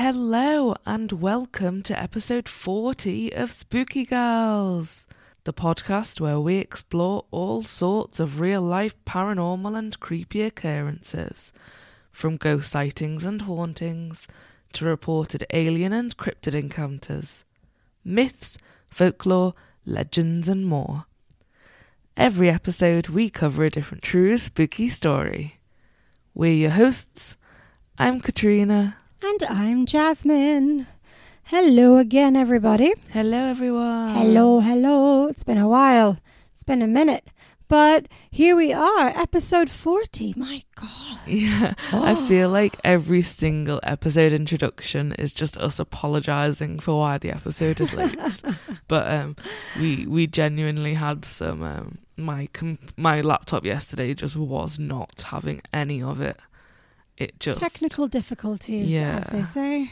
Hello, and welcome to episode 40 of Spooky Gals, the podcast where we explore all sorts of real life paranormal and creepy occurrences, from ghost sightings and hauntings to reported alien and cryptid encounters, myths, folklore, legends, and more. Every episode, we cover a different true spooky story. We're your hosts. I'm Katrina. And I'm Jasmine. Hello again, everybody. Hello, everyone. Hello, hello. It's been a while. It's been a minute. But here we are, episode 40. My God. Yeah, I feel like every single episode introduction is just us apologizing for why the episode is late. but um, we we genuinely had some. Um, my com- my laptop yesterday just was not having any of it. It just Technical difficulties, Yeah. as they say.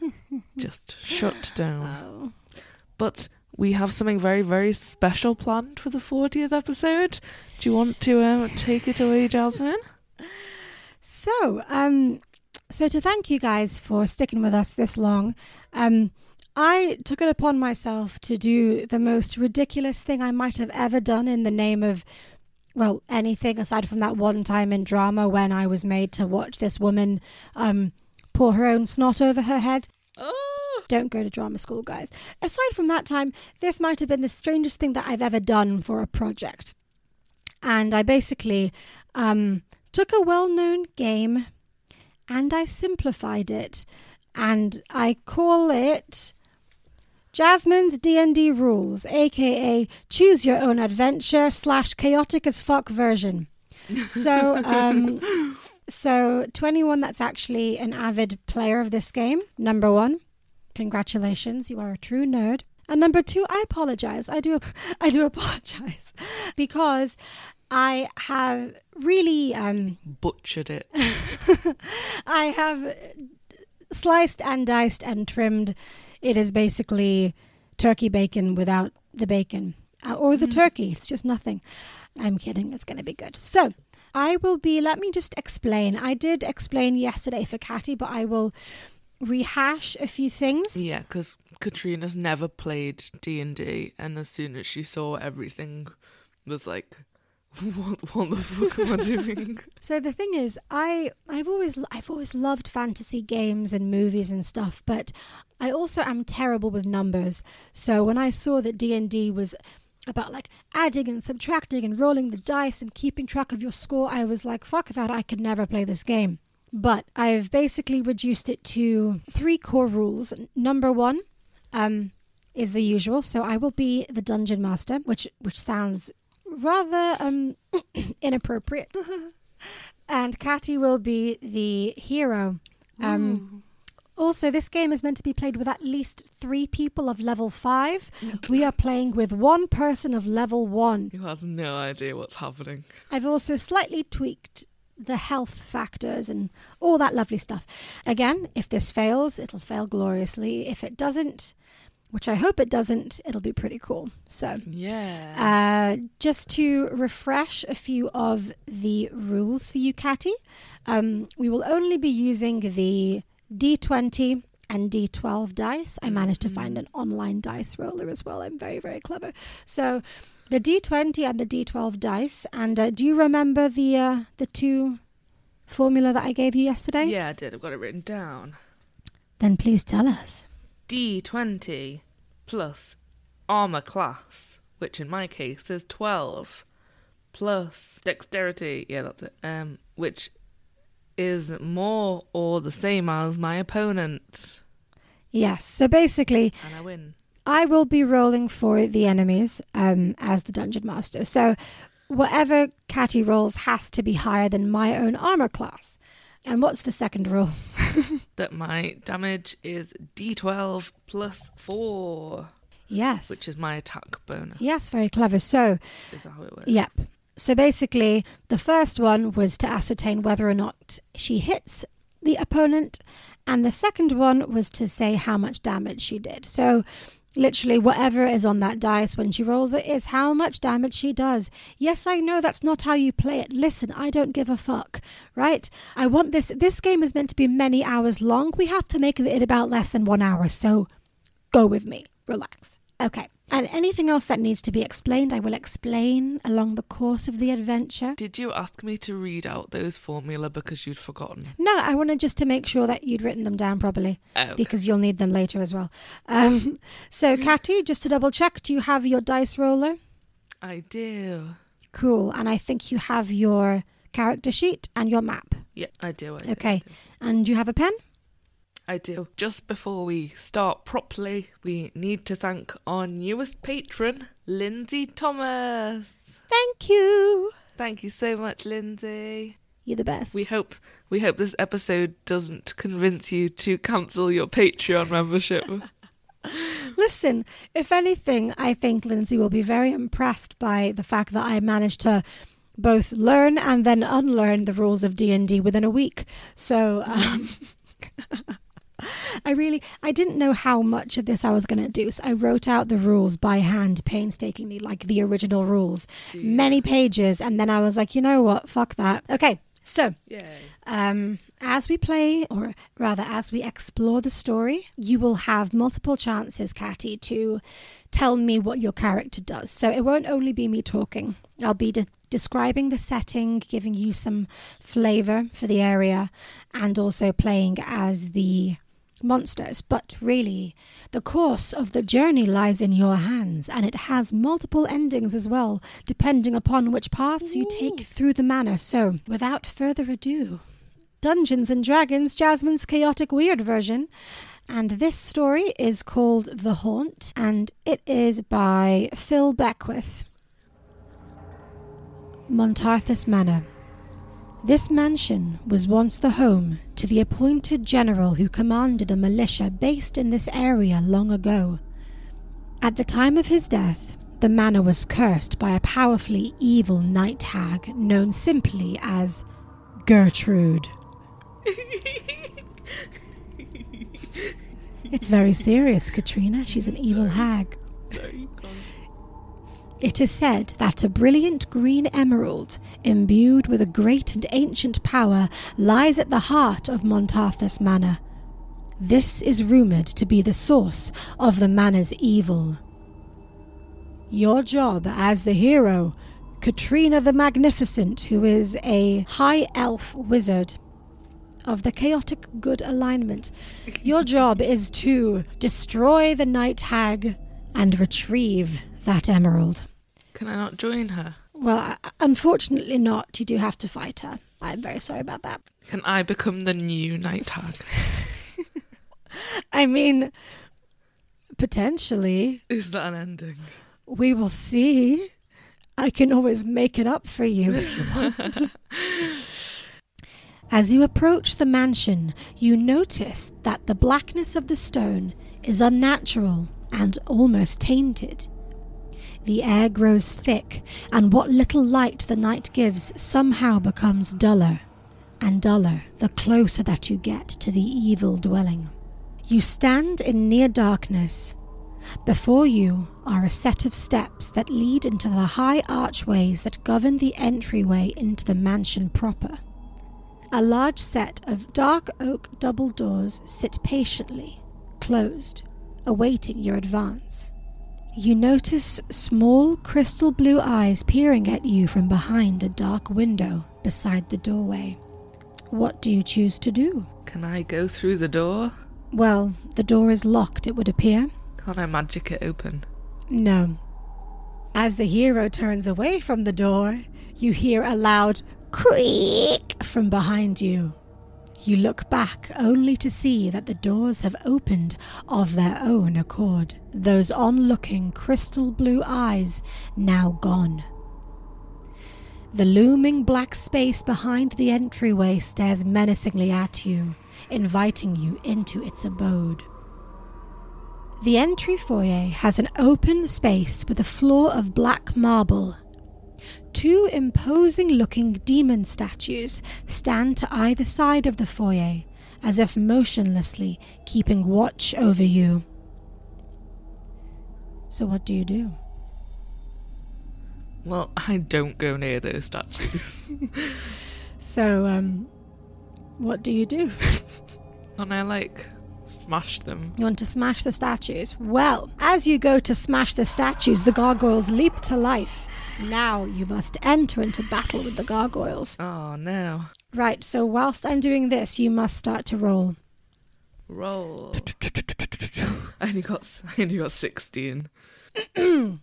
just shut down. Oh. But we have something very very special planned for the 40th episode. Do you want to uh, take it away, Jasmine? So, um, so to thank you guys for sticking with us this long, um, I took it upon myself to do the most ridiculous thing I might have ever done in the name of, well, anything aside from that one time in drama when I was made to watch this woman um, pour her own snot over her head. Oh, Don't go to drama school, guys. Aside from that time, this might have been the strangest thing that I've ever done for a project. And I basically um, took a well known game and I simplified it. And I call it Jasmine's D&D Rules, aka Choose Your Own Adventure slash Chaotic as Fuck version. So, um, so to anyone that's actually an avid player of this game, number one, congratulations, you are a true nerd. And number two, I apologize. I do, I do apologize because I have really, um, butchered it. I have sliced and diced and trimmed. It is basically turkey bacon without the bacon uh, or the turkey. It's just nothing. I'm kidding. It's going to be good. So I will be, let me just explain. I did explain yesterday for Catty, but I will rehash a few things. Yeah, because Katrina's never played D and D, and as soon as she saw everything, was like, "What? What the fuck am I doing?" So the thing is, I I've always I've always loved fantasy games and movies and stuff, but I also am terrible with numbers. So when I saw that D and D was about like adding and subtracting and rolling the dice and keeping track of your score, I was like, fuck that, I could never play this game. But I've basically reduced it to three core rules. Number one, um, is the usual. So I will be the dungeon master, which which sounds rather um inappropriate. and Catty will be the hero. Um, also, this game is meant to be played with at least three people of level five. we are playing with one person of level one. Who has no idea what's happening? I've also slightly tweaked the health factors and all that lovely stuff. Again, if this fails, it'll fail gloriously. If it doesn't, which I hope it doesn't, it'll be pretty cool. So, Yeah. uh, just to refresh a few of the rules for you, Catty, um, we will only be using the D20 and D12 dice. I managed to find an online dice roller as well. I'm very, very clever. So the D20 and the D12 dice. And uh, do you remember the uh, the two formula that I gave you yesterday? yeah, I did. I've got it written down. Then please tell us. D twenty plus armor class, which in my case is twelve, plus dexterity. Yeah, that's it. Um, which is more or the same as my opponent, Yes. So basically, and I win. I will be rolling for the enemies um, as the dungeon master. So whatever Catty rolls has to be higher than my own armor class. And what's the second rule? That my damage is D12 plus four, Yes. which is my attack bonus. yes, very clever. So, Is that how it works? yep. So basically, the first one was to ascertain whether or not she hits the opponent, and the second one was to say how much damage she did. So Literally, whatever is on that dice when she rolls it is how much damage she does. Yes, I know that's not how you play it. Listen, I don't give a fuck, right? I want this. This game is meant to be many hours long. We have to make it about less than one hour, so go with me. Relax. Okay. And anything else that needs to be explained, I will explain along the course of the adventure. Did you ask me to read out those formula because you'd forgotten? No, I wanted just to make sure that you'd written them down properly Oh, because you'll need them later as well. Um, so, Catty, just to double check, do you have your dice roller? I do. Cool. And I think you have your character sheet and your map. Yeah, I do. I do Okay. I do. And you have a pen? I do. Just before we start properly, we need to thank our newest patron, Lindsay Thomas. Thank you. Thank you so much, Lindsay. You're the best. We hope we hope this episode doesn't convince you to cancel your Patreon membership. Listen, if anything, I think Lindsay will be very impressed by the fact that I managed to both learn and then unlearn the rules of D&D within a week. So, um, I really I didn't know how much of this I was going to do. So I wrote out the rules by hand painstakingly like the original rules. Many pages and then I was like, "You know what? Fuck that." Okay. So, um, as we play, or rather, as we explore the story, you will have multiple chances, Catty, to tell me what your character does. So it won't only be me talking, I'll be de- describing the setting, giving you some flavor for the area, and also playing as the monsters. But really, the course of the journey lies in your hands, and it has multiple endings as well, depending upon which paths you take through the manor. So, without further ado, Dungeons and Dragons Jasmine's Chaotic Weird version. And this story is called The Haunt, and it is by Phil Beckwith. Montarthus Manor. This mansion was once the home to the appointed general who commanded a militia based in this area long ago. At the time of his death, the manor was cursed by a powerfully evil night hag known simply as Gertrude. It's very serious, Katrina. She's an evil hag. Sorry, go on. It is said that a brilliant green emerald, imbued with a great and ancient power, lies at the heart of Montarthus Manor. This is rumoured to be the source of the manor's evil. Your job as the hero, Katrina the Magnificent, who is a high elf wizard of the chaotic good alignment. Your job is to destroy the night hag and retrieve that emerald. Can I not join her? Well, unfortunately not. You do have to fight her. I'm very sorry about that. Can I become the new night hag? I mean, potentially. Is that an ending? We will see. I can always make it up for you if you want. As you approach the mansion, you notice that the blackness of the stone is unnatural and almost tainted. The air grows thick, and what little light the night gives somehow becomes duller and duller the closer that you get to the evil dwelling. You stand in near darkness. Before you are a set of steps that lead into the high archways that govern the entryway into the mansion proper. A large set of dark oak double doors sit patiently, closed, awaiting your advance. You notice small crystal blue eyes peering at you from behind a dark window beside the doorway. What do you choose to do? Can I go through the door? Well, the door is locked, it would appear. Can't I magic it open? No. As the hero turns away from the door, you hear a loud creak from behind you. You look back only to see that the doors have opened of their own accord, those onlooking crystal blue eyes now gone. The looming black space behind the entryway stares menacingly at you, inviting you into its abode. The entry foyer has an open space with a floor of black marble. Two imposing looking demon statues stand to either side of the foyer, as if motionlessly keeping watch over you. So what do you do? Well, I don't go near those statues. So, um, what do you do? and I like smash them. You want to smash the statues? Well, as you go to smash the statues, the gargoyles leap to life. Now you must enter into battle with the gargoyles. Oh no. Right, so whilst I'm doing this, you must start to roll. Roll. I only got I only got sixteen.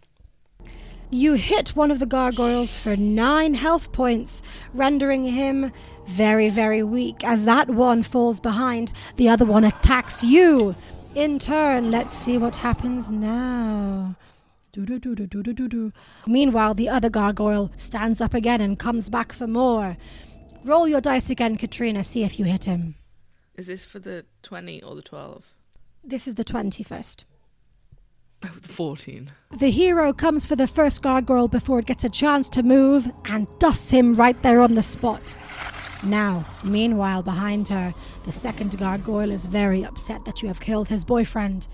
You hit one of the gargoyles for nine health points, rendering him very, very weak. As that one falls behind, the other one attacks you. In turn, let's see what happens now. Meanwhile, the other gargoyle stands up again and comes back for more. Roll your dice again, Katrina, see if you hit him. Is this for the twenty or the twelve? This is the 21st. Oh, the fourteen. The hero comes for the first gargoyle before it gets a chance to move and dusts him right there on the spot. Now, meanwhile, behind her, the second gargoyle is very upset that you have killed his boyfriend.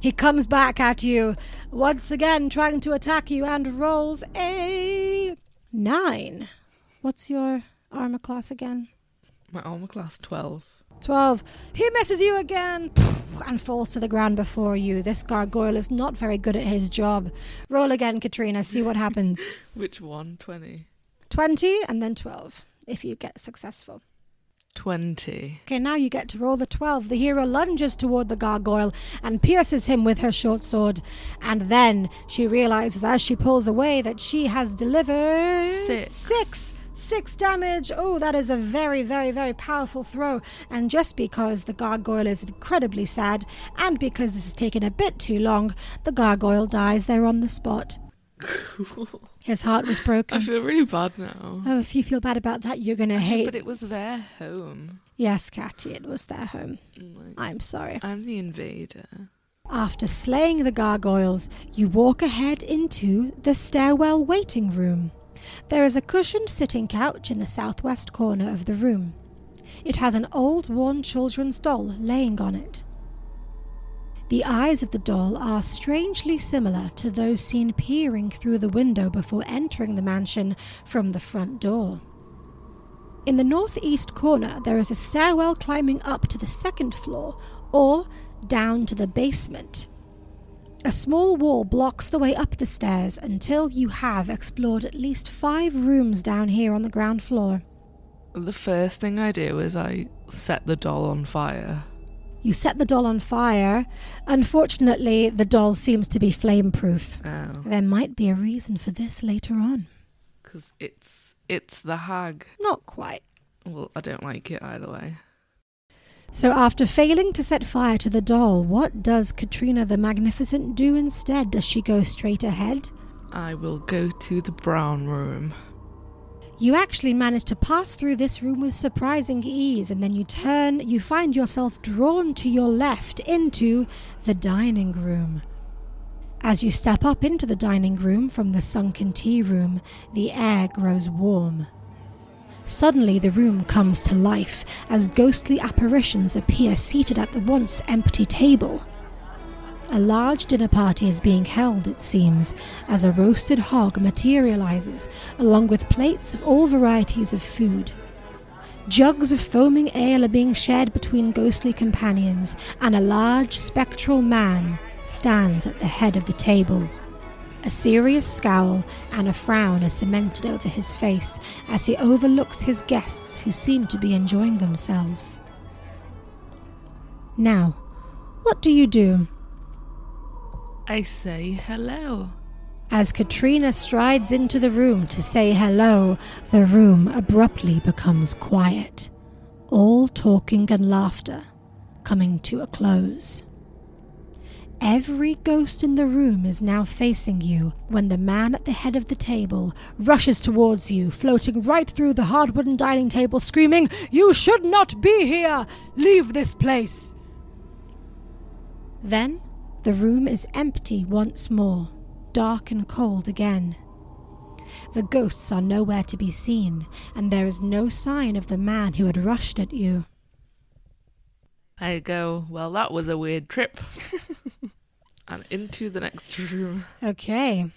He comes back at you, once again trying to attack you, and rolls a nine. What's your armor class again? My armor class twelve. 12. He misses you again and falls to the ground before you. This gargoyle is not very good at his job. Roll again, Katrina, see what happens. Which one? Twenty. 20 and then 12 if you get successful. Twenty. Okay, now you get to roll the 12. The hero lunges toward the gargoyle and pierces him with her short sword. And then she realizes as she pulls away that she has delivered Six. Six. Six damage. Oh, that is a very, very, very powerful throw. And just because the gargoyle is incredibly sad, and because this has taken a bit too long, the gargoyle dies there on the spot. His heart was broken. I feel really bad now. Oh, if you feel bad about that, you're gonna hate. But it was their home. Yes, Catty, it was their home. Mm, like, I'm sorry. I'm the invader. After slaying the gargoyles, you walk ahead into the stairwell waiting room. There is a cushioned sitting couch in the southwest corner of the room. It has an old, worn children's doll laying on it. The eyes of the doll are strangely similar to those seen peering through the window before entering the mansion from the front door. In the northeast corner, there is a stairwell climbing up to the second floor or down to the basement. A small wall blocks the way up the stairs until you have explored at least five rooms down here on the ground floor. The first thing I do is I set the doll on fire. You set the doll on fire. Unfortunately, the doll seems to be flame proof. Oh, There might be a reason for this later on. because it's it's the hag. Not quite. Well, I don't like it either way. So, after failing to set fire to the doll, what does Katrina the Magnificent do instead? Does she go straight ahead? I will go to the brown room. You actually manage to pass through this room with surprising ease, and then you turn, you find yourself drawn to your left into the dining room. As you step up into the dining room from the sunken tea room, the air grows warm. Suddenly, the room comes to life as ghostly apparitions appear seated at the once empty table. A large dinner party is being held, it seems, as a roasted hog materializes, along with plates of all varieties of food. Jugs of foaming ale are being shared between ghostly companions, and a large spectral man stands at the head of the table. A serious scowl and a frown are cemented over his face as he overlooks his guests who seem to be enjoying themselves. Now, what do you do? I say hello. As Katrina strides into the room to say hello, the room abruptly becomes quiet. All talking and laughter coming to a close. Every ghost in the room is now facing you when the man at the head of the table rushes towards you, floating right through the hard wooden dining table, screaming, You should not be here! Leave this place! Then the room is empty once more, dark and cold again. The ghosts are nowhere to be seen, and there is no sign of the man who had rushed at you. I go, well, that was a weird trip. and into the next room. Okay.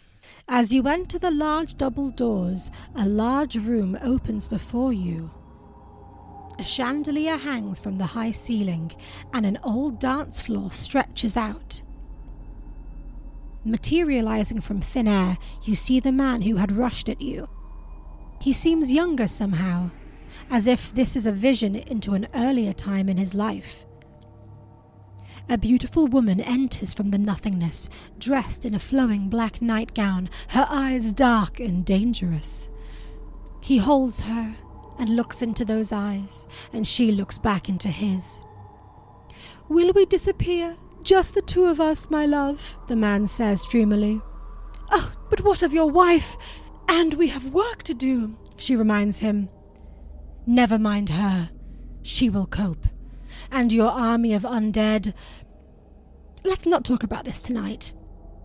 As you enter the large double doors, a large room opens before you. A chandelier hangs from the high ceiling, and an old dance floor stretches out. Materializing from thin air, you see the man who had rushed at you. He seems younger somehow, as if this is a vision into an earlier time in his life. A beautiful woman enters from the nothingness, dressed in a flowing black nightgown, her eyes dark and dangerous. He holds her and looks into those eyes, and she looks back into his. Will we disappear? Just the two of us, my love, the man says dreamily. Oh, but what of your wife? And we have work to do, she reminds him. Never mind her. She will cope and your army of undead. Let's not talk about this tonight,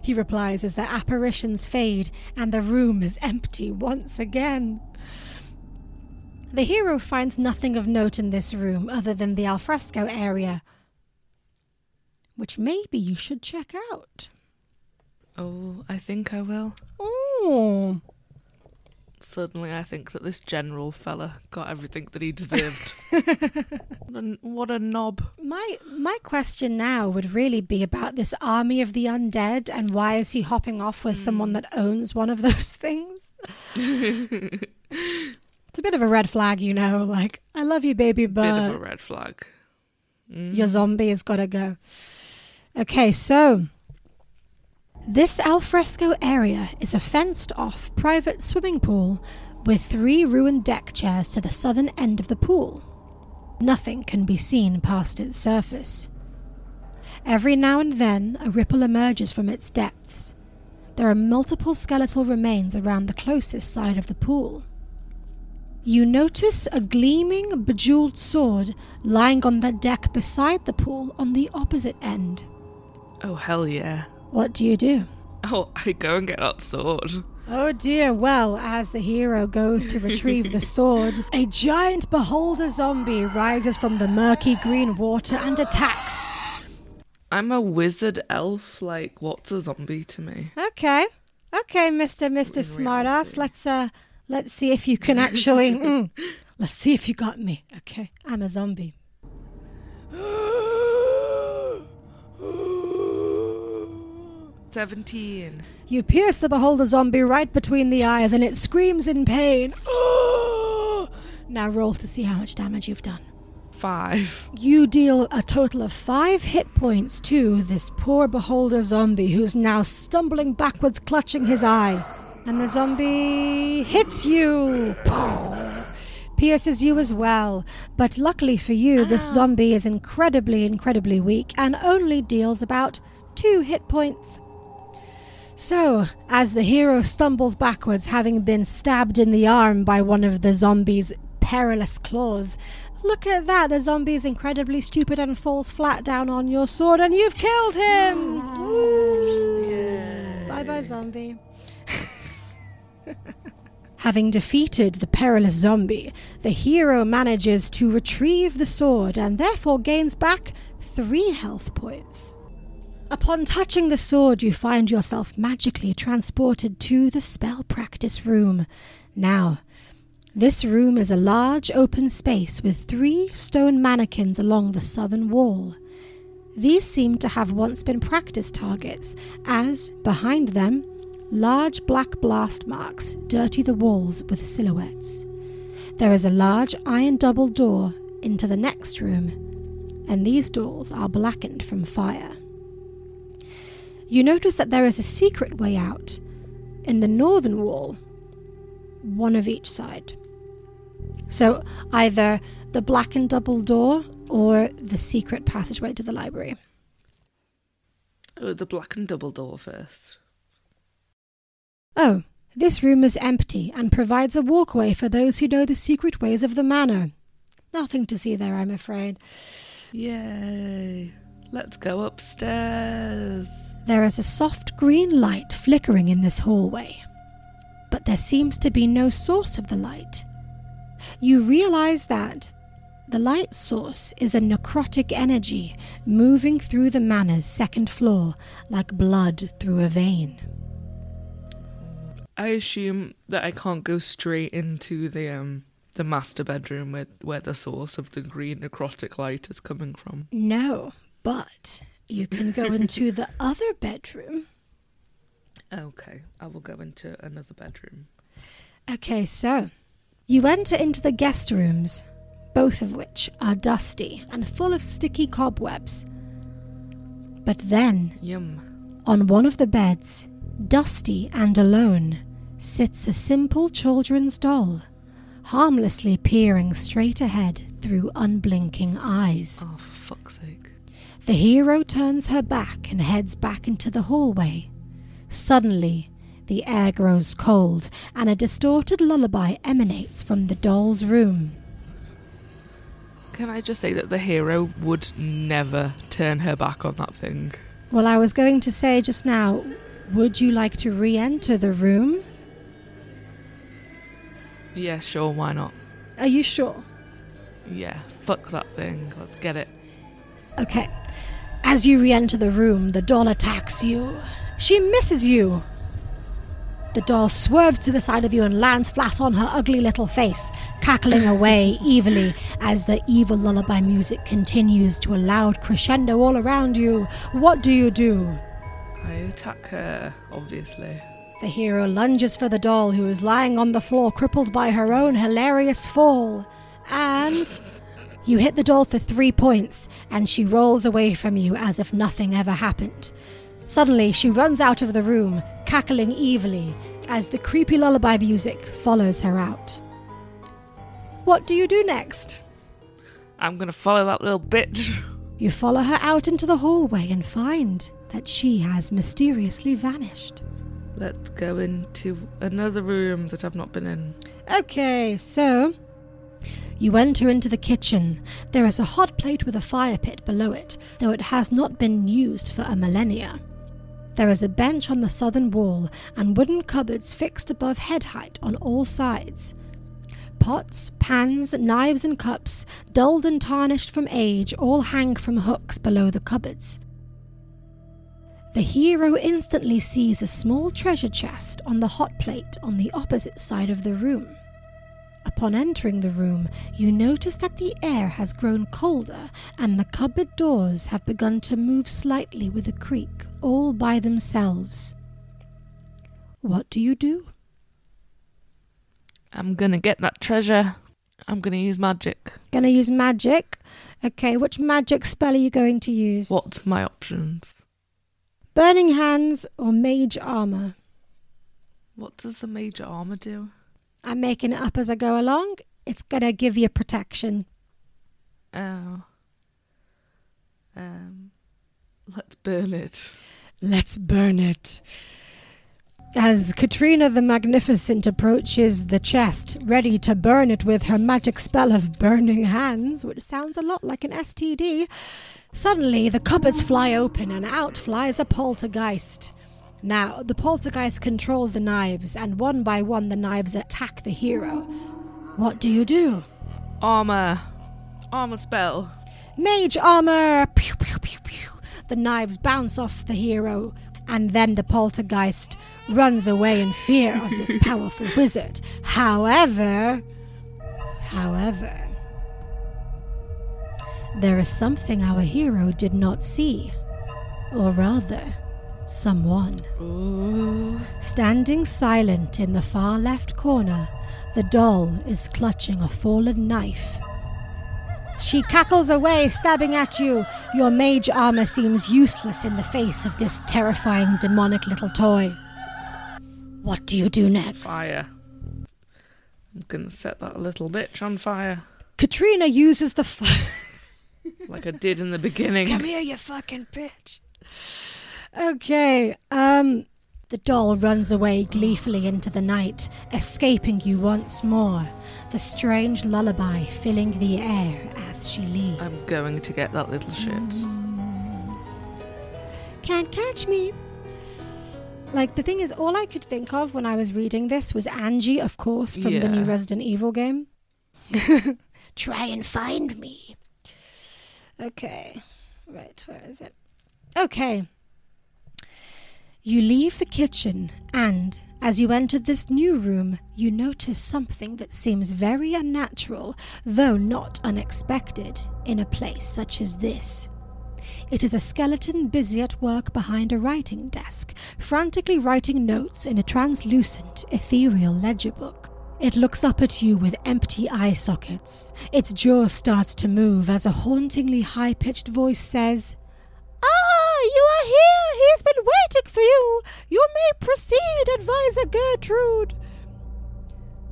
he replies as the apparitions fade and the room is empty once again. The hero finds nothing of note in this room other than the alfresco area, which maybe you should check out. Oh, I think I will. Oh, Suddenly, I think that this general fella got everything that he deserved. what, a, what a knob. my my question now would really be about this army of the undead and why is he hopping off with someone that owns one of those things? it's a bit of a red flag, you know. Like, I love you, baby, but Bit of a red flag. Mm. your zombie has got to go. Okay, so this alfresco area is a fenced off private swimming pool with three ruined deck chairs to the southern end of the pool. Nothing can be seen past its surface. Every now and then, a ripple emerges from its depths. There are multiple skeletal remains around the closest side of the pool. You notice a gleaming, bejeweled sword lying on the deck beside the pool on the opposite end. Oh, hell yeah. What do you do? Oh, I go and get that sword. Oh dear, well, as the hero goes to retrieve the sword, a giant beholder zombie rises from the murky green water and attacks. I'm a wizard elf. Like, what's a zombie to me? Okay. Okay, Mr. Mr. In Smartass, let's uh let's see if you can actually mm, let's see if you got me. Okay. I'm a zombie. 17. You pierce the beholder zombie right between the eyes and it screams in pain. Now roll to see how much damage you've done. 5. You deal a total of five hit points to this poor beholder zombie who's now stumbling backwards, clutching his eye. And the zombie hits you, pierces you as well. But luckily for you, this ah. zombie is incredibly, incredibly weak and only deals about two hit points. So, as the hero stumbles backwards, having been stabbed in the arm by one of the zombie's perilous claws, look at that, the zombie is incredibly stupid and falls flat down on your sword, and you've killed him! Bye bye, zombie. Having defeated the perilous zombie, the hero manages to retrieve the sword and therefore gains back three health points. Upon touching the sword, you find yourself magically transported to the spell practice room. Now, this room is a large open space with three stone mannequins along the southern wall. These seem to have once been practice targets, as, behind them, large black blast marks dirty the walls with silhouettes. There is a large iron double door into the next room, and these doors are blackened from fire. You notice that there is a secret way out in the northern wall, one of each side. So either the blackened double door or the secret passageway to the library. Oh, the black and double door first. Oh, this room is empty and provides a walkway for those who know the secret ways of the manor. Nothing to see there, I'm afraid. Yay. Let's go upstairs. There is a soft green light flickering in this hallway, but there seems to be no source of the light. You realize that The light source is a necrotic energy moving through the manor's second floor like blood through a vein. I assume that I can't go straight into the um the master bedroom where where the source of the green necrotic light is coming from. No, but you can go into the other bedroom. Okay, I will go into another bedroom. Okay, so you enter into the guest rooms, both of which are dusty and full of sticky cobwebs. But then, Yum. on one of the beds, dusty and alone, sits a simple children's doll, harmlessly peering straight ahead through unblinking eyes. Oh, for fuck's sake. The hero turns her back and heads back into the hallway. Suddenly, the air grows cold and a distorted lullaby emanates from the doll's room. Can I just say that the hero would never turn her back on that thing? Well, I was going to say just now, would you like to re enter the room? Yeah, sure, why not? Are you sure? Yeah, fuck that thing. Let's get it. Okay. As you re enter the room, the doll attacks you. She misses you. The doll swerves to the side of you and lands flat on her ugly little face, cackling away evilly as the evil lullaby music continues to a loud crescendo all around you. What do you do? I attack her, obviously. The hero lunges for the doll who is lying on the floor, crippled by her own hilarious fall. And you hit the doll for three points, and she rolls away from you as if nothing ever happened. Suddenly, she runs out of the room, cackling evilly, as the creepy lullaby music follows her out. What do you do next? I'm gonna follow that little bitch. You follow her out into the hallway and find that she has mysteriously vanished. Let's go into another room that I've not been in. Okay, so you enter into the kitchen. There is a hot plate with a fire pit below it, though it has not been used for a millennia. There is a bench on the southern wall and wooden cupboards fixed above head height on all sides. Pots, pans, knives, and cups, dulled and tarnished from age, all hang from hooks below the cupboards. The hero instantly sees a small treasure chest on the hot plate on the opposite side of the room. Upon entering the room, you notice that the air has grown colder and the cupboard doors have begun to move slightly with a creak, all by themselves. What do you do? I'm gonna get that treasure. I'm gonna use magic. Gonna use magic? Okay, which magic spell are you going to use? What's my options? Burning Hands or Mage Armor? What does the mage armor do? I'm making it up as I go along. It's gonna give you protection. Oh. Um. Let's burn it. Let's burn it. As Katrina the Magnificent approaches the chest, ready to burn it with her magic spell of Burning Hands, which sounds a lot like an STD, suddenly the cupboards fly open and out flies a poltergeist. Now, the poltergeist controls the knives, and one by one the knives attack the hero. What do you do? Armor. Armor spell. Mage armor! Pew, pew, pew, pew. The knives bounce off the hero, and then the poltergeist runs away in fear of this powerful wizard. However, however, there is something our hero did not see, or rather, someone. Ooh. Standing silent in the far left corner, the doll is clutching a fallen knife. She cackles away, stabbing at you. Your mage armor seems useless in the face of this terrifying demonic little toy. What do you do next? Fire. I'm gonna set that little bitch on fire. Katrina uses the fire. Like I did in the beginning. Come here, you fucking bitch. Okay, um. The doll runs away gleefully into the night, escaping you once more, the strange lullaby filling the air as she leaves. I'm going to get that little shit. Can't catch me. Like, the thing is, all I could think of when I was reading this was Angie, of course, from the new Resident Evil game. Try and find me. Okay. Right, where is it? Okay. You leave the kitchen, and as you enter this new room, you notice something that seems very unnatural, though not unexpected, in a place such as this. It is a skeleton busy at work behind a writing desk, frantically writing notes in a translucent, ethereal ledger book. It looks up at you with empty eye sockets. Its jaw starts to move as a hauntingly high pitched voice says, you are here! He has been waiting for you! You may proceed, Advisor Gertrude!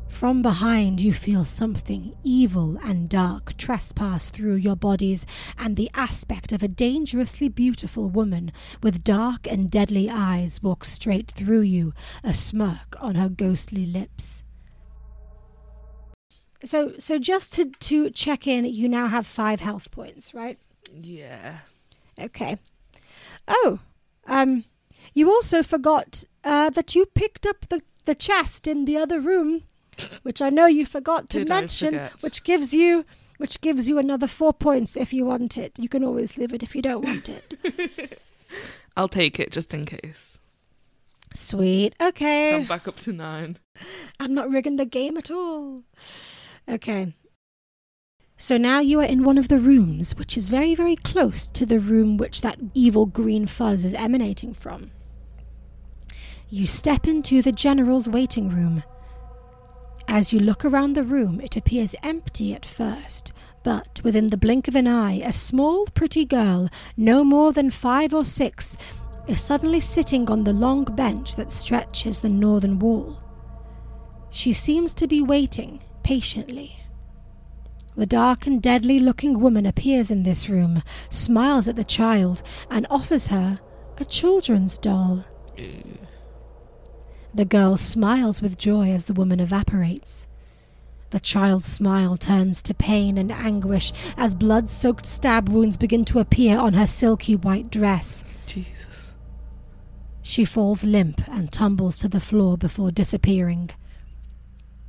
From behind, you feel something evil and dark trespass through your bodies, and the aspect of a dangerously beautiful woman with dark and deadly eyes walks straight through you, a smirk on her ghostly lips. So, so just to, to check in, you now have five health points, right? Yeah. Okay. Oh, um, you also forgot uh, that you picked up the, the chest in the other room, which I know you forgot to Did mention, which gives you which gives you another four points if you want it. You can always leave it if you don't want it. I'll take it just in case. Sweet. So Okay. I'm back up to nine. I'm not rigging the game at all. Okay. So now you are in one of the rooms, which is very, very close to the room which that evil green fuzz is emanating from. You step into the general's waiting room. As you look around the room, it appears empty at first, but within the blink of an eye, a small, pretty girl, no more than five or six, is suddenly sitting on the long bench that stretches the northern wall. She seems to be waiting patiently. The dark and deadly looking woman appears in this room, smiles at the child, and offers her a children's doll. The girl smiles with joy as the woman evaporates. The child's smile turns to pain and anguish as blood soaked stab wounds begin to appear on her silky white dress. Jesus. She falls limp and tumbles to the floor before disappearing.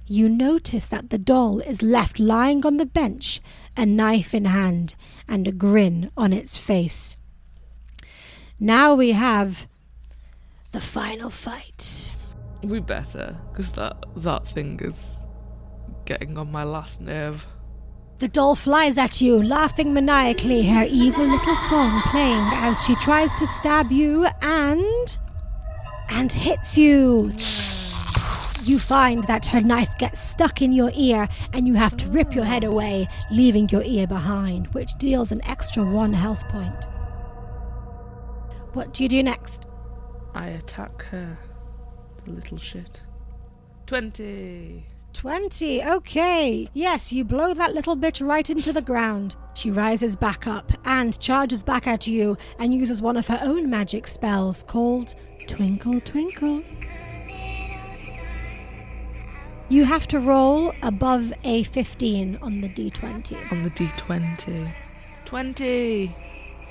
You notice that the doll is left lying on the bench, a knife in hand, and a grin on its face. Now we have the final fight. We better, because that, that thing is getting on my last nerve. The doll flies at you, laughing maniacally, her evil little song playing as she tries to stab you and. and hits you. You find that her knife gets stuck in your ear and you have to rip your head away, leaving your ear behind, which deals an extra one health point. What do you do next? I attack her. The little shit. 20. 20. Okay. Yes, you blow that little bitch right into the ground. She rises back up and charges back at you and uses one of her own magic spells called Twinkle Twinkle. You have to roll above a 15 on the d20. On the d20. 20.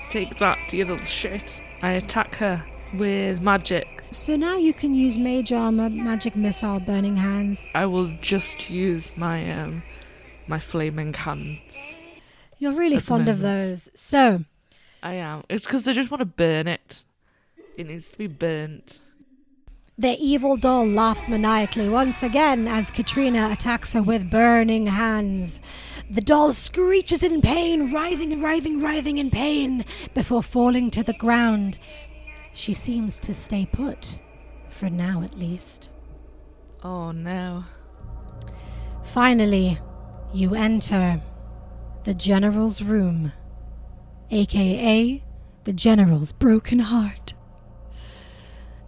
Take that, you little shit. I attack her with magic. So now you can use Mage Armor, Magic Missile, Burning Hands. I will just use my um my flaming hands. You're really fond of those. So, I am. It's because I just want to burn it. It needs to be burnt. The evil doll laughs maniacally once again as Katrina attacks her with burning hands. The doll screeches in pain, writhing and writhing, writhing in pain, before falling to the ground. She seems to stay put, for now at least. Oh no. Finally, you enter the General's room, aka the General's broken heart.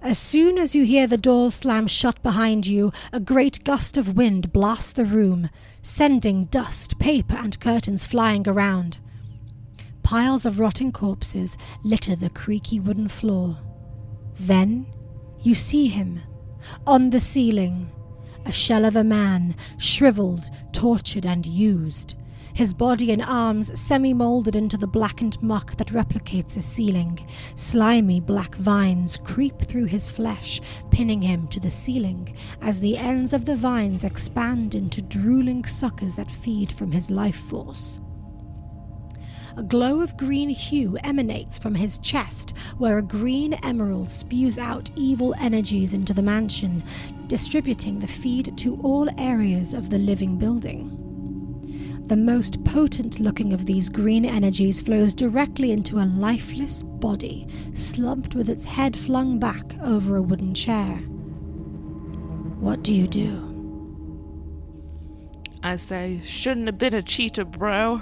As soon as you hear the door slam shut behind you, a great gust of wind blasts the room, sending dust, paper, and curtains flying around. Piles of rotting corpses litter the creaky wooden floor. Then you see him on the ceiling, a shell of a man, shriveled, tortured, and used. His body and arms semi molded into the blackened muck that replicates his ceiling. Slimy black vines creep through his flesh, pinning him to the ceiling as the ends of the vines expand into drooling suckers that feed from his life force. A glow of green hue emanates from his chest, where a green emerald spews out evil energies into the mansion, distributing the feed to all areas of the living building. The most potent looking of these green energies flows directly into a lifeless body, slumped with its head flung back over a wooden chair. What do you do? I say, shouldn't have been a cheater, bro.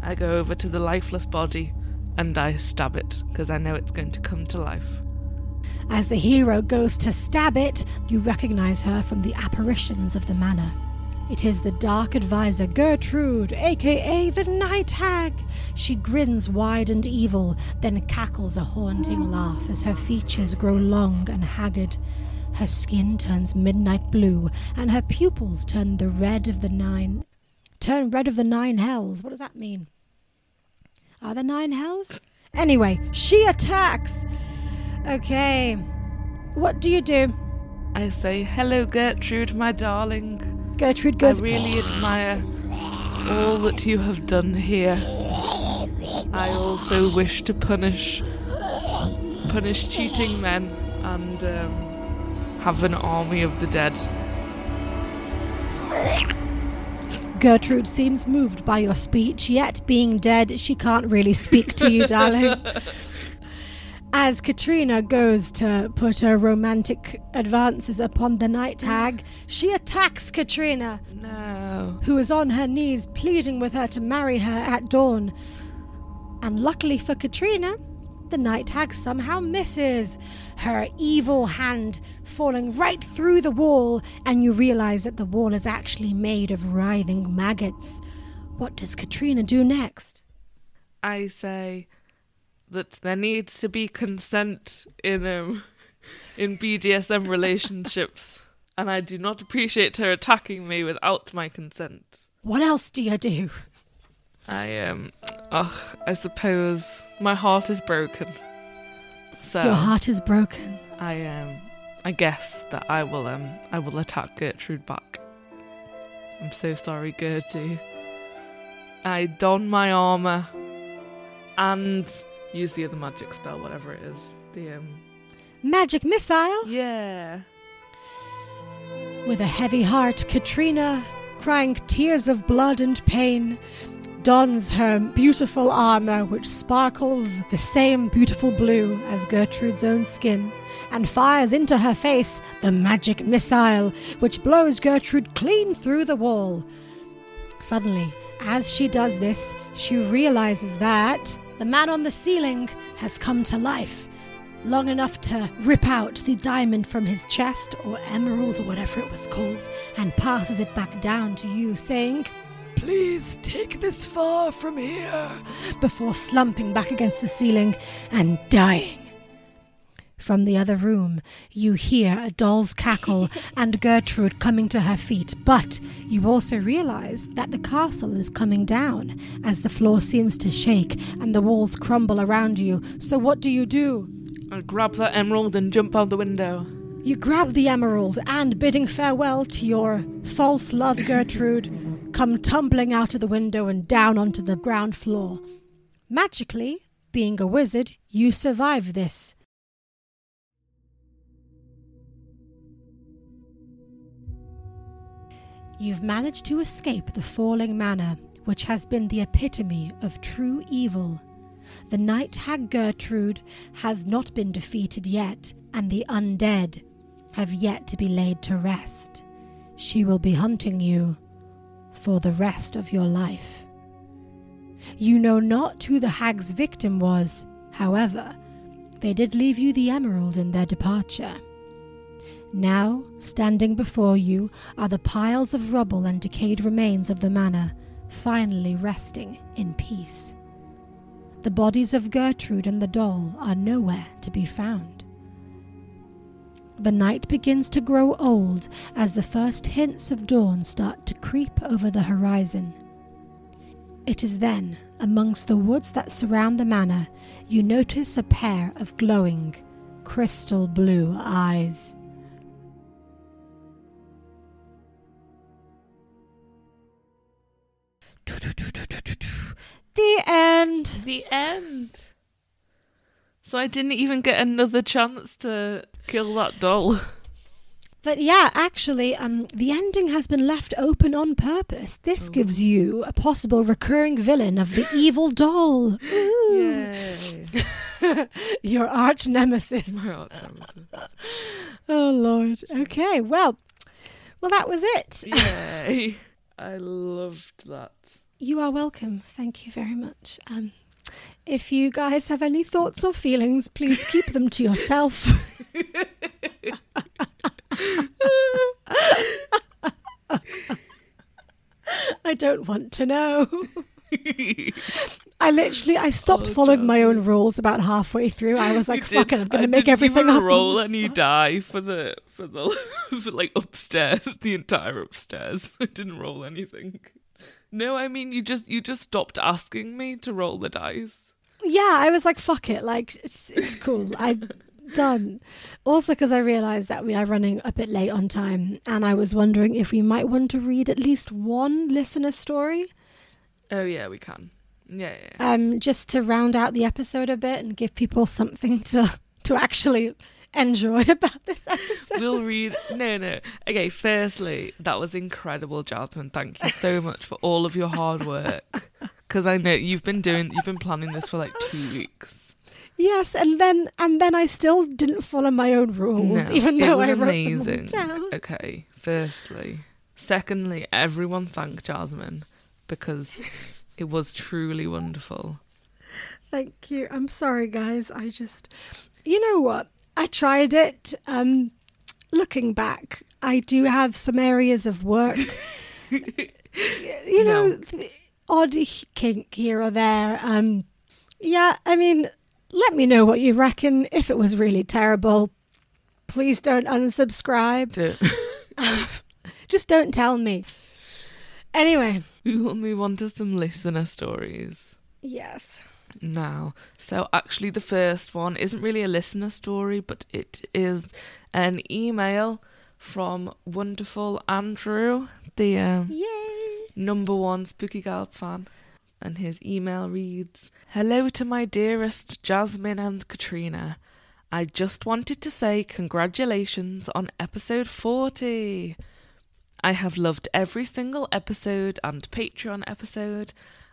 I go over to the lifeless body and I stab it because I know it's going to come to life. As the hero goes to stab it, you recognize her from the apparitions of the manor. It is the dark advisor Gertrude, aka the Night Hag. She grins wide and evil, then cackles a haunting laugh as her features grow long and haggard. Her skin turns midnight blue, and her pupils turn the red of the nine. Turn red of the nine hells. What does that mean? Are there nine hells? Anyway, she attacks. Okay. What do you do? I say, hello, Gertrude, my darling. Gertrude goes. I really admire all that you have done here. I also wish to punish punish cheating men and um, have an army of the dead. Gertrude seems moved by your speech, yet being dead, she can't really speak to you, darling. As Katrina goes to put her romantic advances upon the night hag, she attacks Katrina, No. who is on her knees pleading with her to marry her at dawn. And luckily for Katrina, the night hag somehow misses, her evil hand falling right through the wall, and you realize that the wall is actually made of writhing maggots. What does Katrina do next? I say that there needs to be consent in um in BDSM relationships, and I do not appreciate her attacking me without my consent. What else do you do? I um, ugh, I suppose my heart is broken. So Your heart is broken. I um, I guess that I will um, I will attack Gertrude back. I'm so sorry, Gertie. I don my armor and use the other magic spell, whatever it is. The um, Magic missile! yeah. With a heavy heart, Katrina, crying tears of blood and pain, dons her beautiful armor, which sparkles the same beautiful blue as Gertrude's own skin, and fires into her face the magic missile, which blows Gertrude clean through the wall. Suddenly, as she does this, she realizes that the man on the ceiling has come to life long enough to rip out the diamond from his chest, or emerald, or whatever it was called, and passes it back down to you, saying, Please take this far from here, before slumping back against the ceiling and dying. From the other room, you hear a doll's cackle and Gertrude coming to her feet, but you also realize that the castle is coming down as the floor seems to shake and the walls crumble around you. So, what do you do? I grab that emerald and jump out the window. You grab the emerald and, bidding farewell to your false love, Gertrude, come tumbling out of the window and down onto the ground floor. Magically, being a wizard, you survive this. You've managed to escape the falling manor, which has been the epitome of true evil. The night hag Gertrude has not been defeated yet, and the undead have yet to be laid to rest. She will be hunting you for the rest of your life. You know not who the hag's victim was, however, they did leave you the emerald in their departure. Now, standing before you are the piles of rubble and decayed remains of the manor, finally resting in peace. The bodies of Gertrude and the doll are nowhere to be found. The night begins to grow old as the first hints of dawn start to creep over the horizon. It is then, amongst the woods that surround the manor, you notice a pair of glowing, crystal blue eyes. The end. The end. So I didn't even get another chance to kill that doll. But yeah, actually, um, the ending has been left open on purpose. This gives you a possible recurring villain of the evil doll. Ooh. Your arch nemesis. My arch nemesis. Oh Lord. Okay. Well, well, that was it. Yay. I loved that. You are welcome. Thank you very much. Um, if you guys have any thoughts or feelings, please keep them to yourself. I don't want to know. I literally I stopped Oh, following my own rules about halfway through. I was like, "Fuck it, I'm going to make everything up." roll and you die for the for the for like upstairs, the entire upstairs. I didn't roll anything. No, I mean you just you just stopped asking me to roll the dice. Yeah, I was like, "Fuck it, like it's it's cool." I'm done. Also, because I realised that we are running a bit late on time, and I was wondering if we might want to read at least one listener story, Oh yeah, we can. Yeah, yeah. yeah. um, just to round out the episode a bit and give people something to to actually enjoy about this episode. We'll read. No, no. Okay. Firstly, that was incredible, Jasmine. Thank you so much for all of your hard work. Because I know you've been doing, you've been planning this for like two weeks. Yes, and then and then I still didn't follow my own rules, No, even it though was I wrote amazing. them all down. Okay. Firstly, secondly, everyone thank Jasmine because it was truly wonderful. Thank you. I'm sorry, guys. I just, you know what? I tried it. Um, looking back, I do have some areas of work. you know, No. odd kink here or there. Um, yeah. I mean, let me know what you reckon. If it was really terrible, please don't unsubscribe. Don't. Just don't tell me. Anyway, we will move on to some listener stories. yes. Now. So, actually, the first one isn't really a listener story, but it is an email from wonderful Andrew, the um, Yay. number one Spooky Gals fan. And his email reads Hello to my dearest Jasmine and Katrina. I just wanted to say congratulations on episode 40. I have loved every single episode and Patreon episode,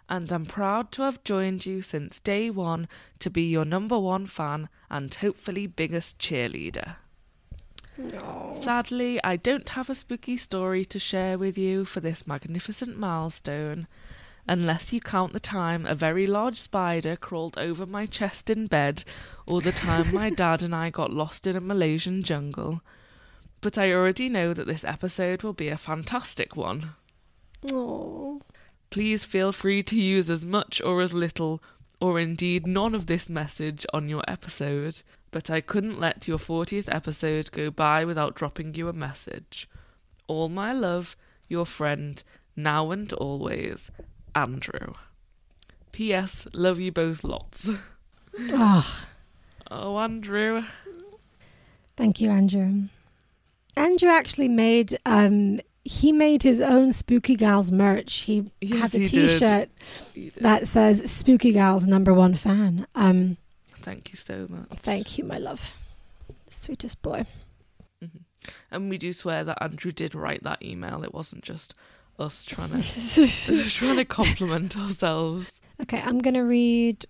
and I'm proud to have joined you since day one to be your number one fan and hopefully biggest cheerleader. Sadly, I don't have a spooky story to share with you for this magnificent milestone, unless you count the time a very large spider crawled over my chest in bed, or the time my dad and I got lost in a Malaysian jungle. But I already know that this episode will be a fantastic one. Oh. Please feel free to use as much or as little, or indeed none of this message on your episode, but I couldn't let your 40th episode go by without dropping you a message. All my love, your friend, now and always, Andrew. P.S. Love you both lots. Oh. Oh, Andrew. Thank you, Andrew. Andrew actually made um he made his own Spooky Gals merch. He Yes, has a he T-shirt that says Spooky Gals number 1 fan. Um Thank you so much. thank you, my love. Sweetest boy. Mhm. And we do swear that Andrew did write that email. It wasn't just us trying to trying to compliment ourselves. Okay, I'm gonna read.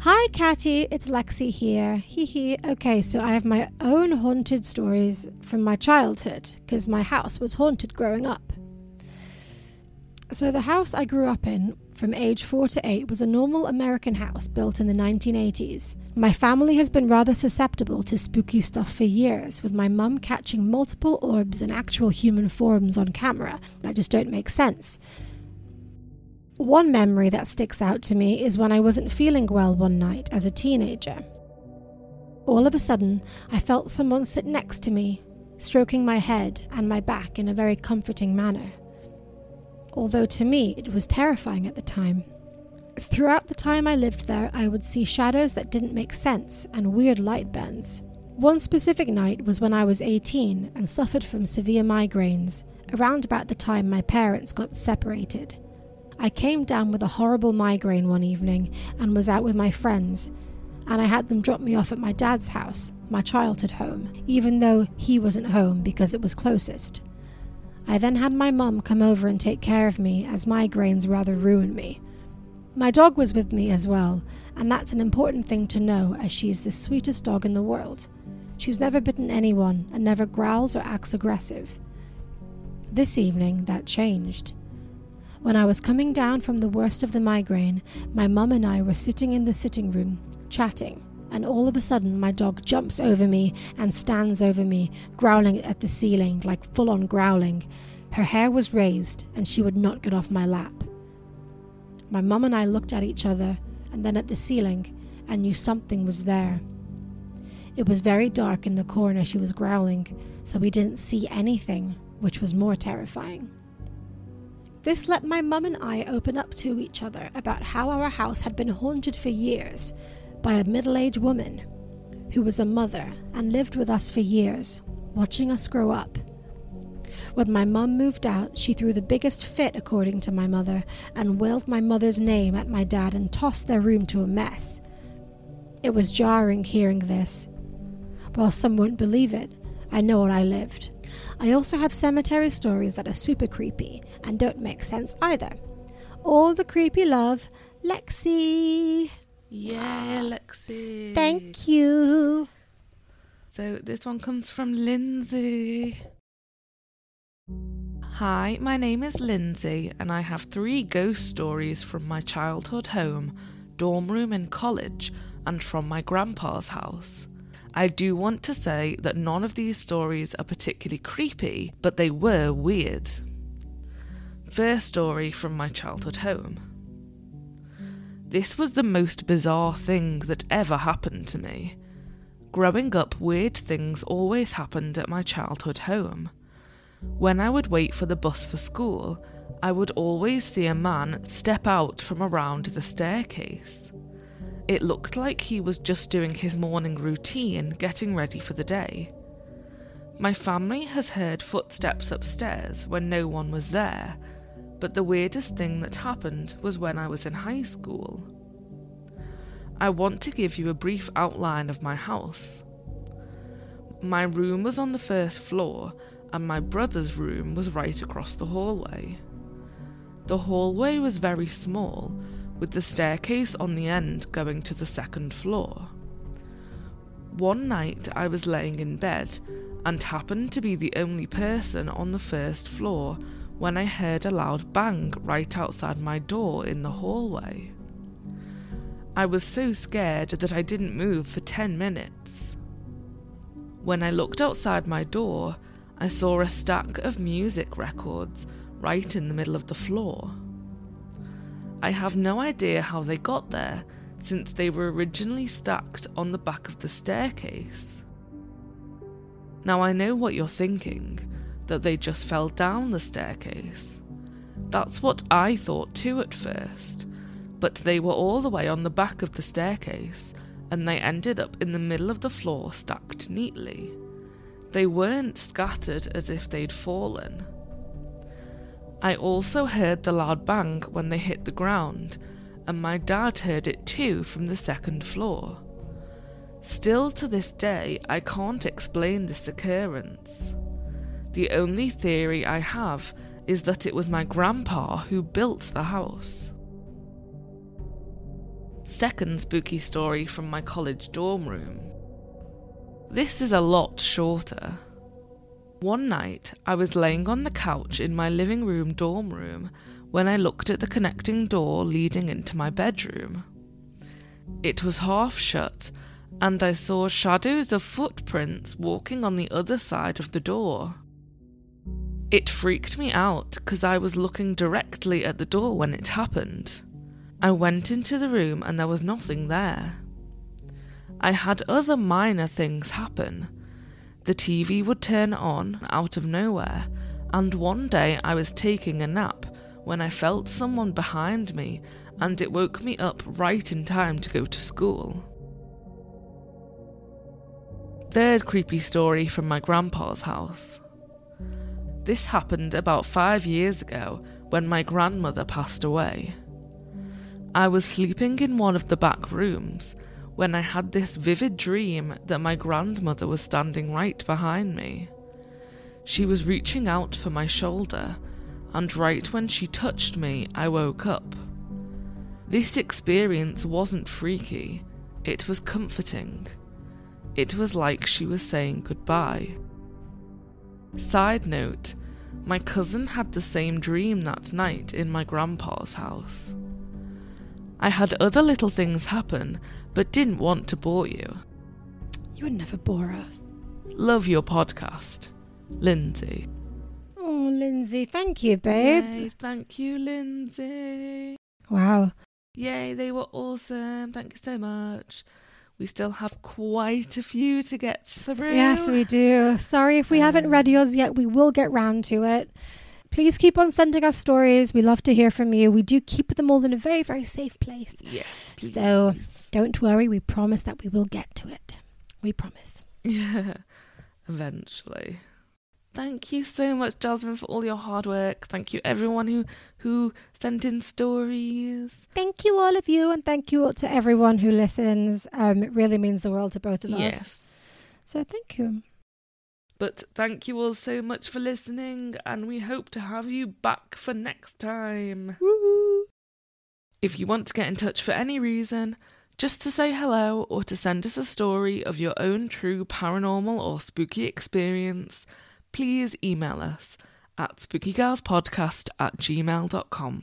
Hi, Catty. It's Lexi here. Hee hee. Okay, so I have my own haunted stories from my childhood because my house was haunted growing up. So, the house I grew up in from age 4 to 8 was a normal American house built in the 1980s. My family has been rather susceptible to spooky stuff for years, with my mum catching multiple orbs and actual human forms on camera that just don't make sense. One memory that sticks out to me is when I wasn't feeling well one night as a teenager. All of a sudden, I felt someone sit next to me, stroking my head and my back in a very comforting manner. Although to me it was terrifying at the time. Throughout the time I lived there, I would see shadows that didn't make sense and weird light bends. One specific night was when I was 18 and suffered from severe migraines, around about the time my parents got separated. I came down with a horrible migraine one evening and was out with my friends, and I had them drop me off at my dad's house, my childhood home, even though he wasn't home because it was closest. I then had my mum come over and take care of me as migraines rather ruined me. My dog was with me as well, and that's an important thing to know as she is the sweetest dog in the world. She's never bitten anyone and never growls or acts aggressive. This evening, that changed. When I was coming down from the worst of the migraine, my mum and I were sitting in the sitting room, chatting, and all of a sudden my dog jumps over me and stands over me, growling at the ceiling, like full on growling. Her hair was raised, and she would not get off my lap. My mum and I looked at each other and then at the ceiling and knew something was there. It was very dark in the corner she was growling, so we didn't see anything, which was more terrifying. This let my mum and I open up to each other about how our house had been haunted for years by a middle aged woman who was a mother and lived with us for years, watching us grow up when my mum moved out, she threw the biggest fit, according to my mother, and wailed my mother's name at my dad and tossed their room to a mess. It was jarring hearing this. While some won't believe it, I know what I lived. I also have cemetery stories that are super creepy and don't make sense either. All the creepy love, Lexi. Yeah, ah, Lexi. Thank you. So this one comes from Lindsay. Hi, my name is Lindsay, and I have three ghost stories from my childhood home, dorm room in college, and from my grandpa's house. I do want to say that none of these stories are particularly creepy, but they were weird. First story from my childhood home. This was the most bizarre thing that ever happened to me. Growing up, weird things always happened at my childhood home. When I would wait for the bus for school, I would always see a man step out from around the staircase. It looked like he was just doing his morning routine, getting ready for the day. My family has heard footsteps upstairs when no one was there, but the weirdest thing that happened was when I was in high school. I want to give you a brief outline of my house. My room was on the first floor and my brother's room was right across the hallway. The hallway was very small, with the staircase on the end going to the second floor. One night I was laying in bed and happened to be the only person on the first floor when I heard a loud bang right outside my door in the hallway. I was so scared that I didn't move for 10 minutes. When I looked outside my door, I saw a stack of music records right in the middle of the floor. I have no idea how they got there, since they were originally stacked on the back of the staircase. Now I know what you're thinking that they just fell down the staircase. That's what I thought too at first, but they were all the way on the back of the staircase and they ended up in the middle of the floor stacked neatly. They weren't scattered as if they'd fallen. I also heard the loud bang when they hit the ground, and my dad heard it too from the second floor. Still to this day, I can't explain this occurrence. The only theory I have is that it was my grandpa who built the house. Second spooky story from my college dorm room. This is a lot shorter. One night, I was laying on the couch in my living room dorm room when I looked at the connecting door leading into my bedroom. It was half shut, and I saw shadows of footprints walking on the other side of the door. It freaked me out because I was looking directly at the door when it happened. I went into the room and there was nothing there. I had other minor things happen. The TV would turn on out of nowhere, and one day I was taking a nap when I felt someone behind me, and it woke me up right in time to go to school. Third creepy story from my grandpa's house. This happened about five years ago when my grandmother passed away. I was sleeping in one of the back rooms when I had this vivid dream that my grandmother was standing right behind me. She was reaching out for my shoulder, and right when she touched me, I woke up. This experience wasn't freaky, it was comforting. It was like she was saying goodbye. Side note my cousin had the same dream that night in my grandpa's house. I had other little things happen, but didn't want to bore you. You would never bore us. Love your podcast. Lindsay. Oh, Lindsay, thank you, babe. Yay, thank you, Lindsay. Wow. Yay, they were awesome. Thank you so much. We still have quite a few to get through. Yes, we do. Sorry if we haven't read yours yet. We will get round to it. Please keep on sending us stories. We love to hear from you. We do keep them all in a very, very safe place. Yes. please. So don't worry. We promise that we will get to it. We promise. Yeah, eventually. Thank you so much, Jasmine, for all your hard work. Thank you, everyone who who sent in stories. Thank you, all of you, and thank you to everyone who listens. Um, it really means the world to both of us. Yes. So thank you. But thank you all so much for listening, and we hope to have you back for next time. Woo! If you want to get in touch for any reason, just to say hello or to send us a story of your own true paranormal or spooky experience, please email us at spookygalspodcast at gmail.com.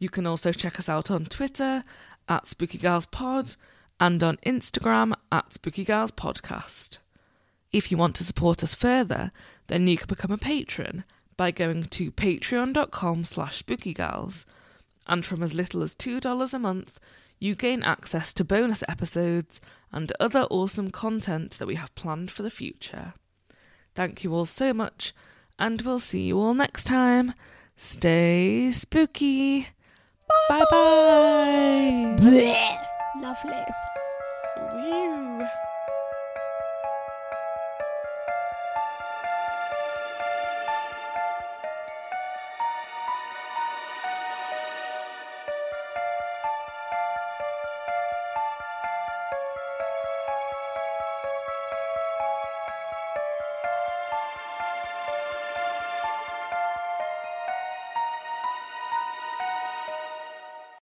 You can also check us out on Twitter at spookygalspod and on Instagram at spookygalspodcast. If you want to support us further, then you can become a patron by going to patreon.com slash spookygals. And from as little as $2 a month, you gain access to bonus episodes and other awesome content that we have planned for the future. Thank you all so much, and we'll see you all next time. Stay spooky. Bye bye. Lovely. Woo.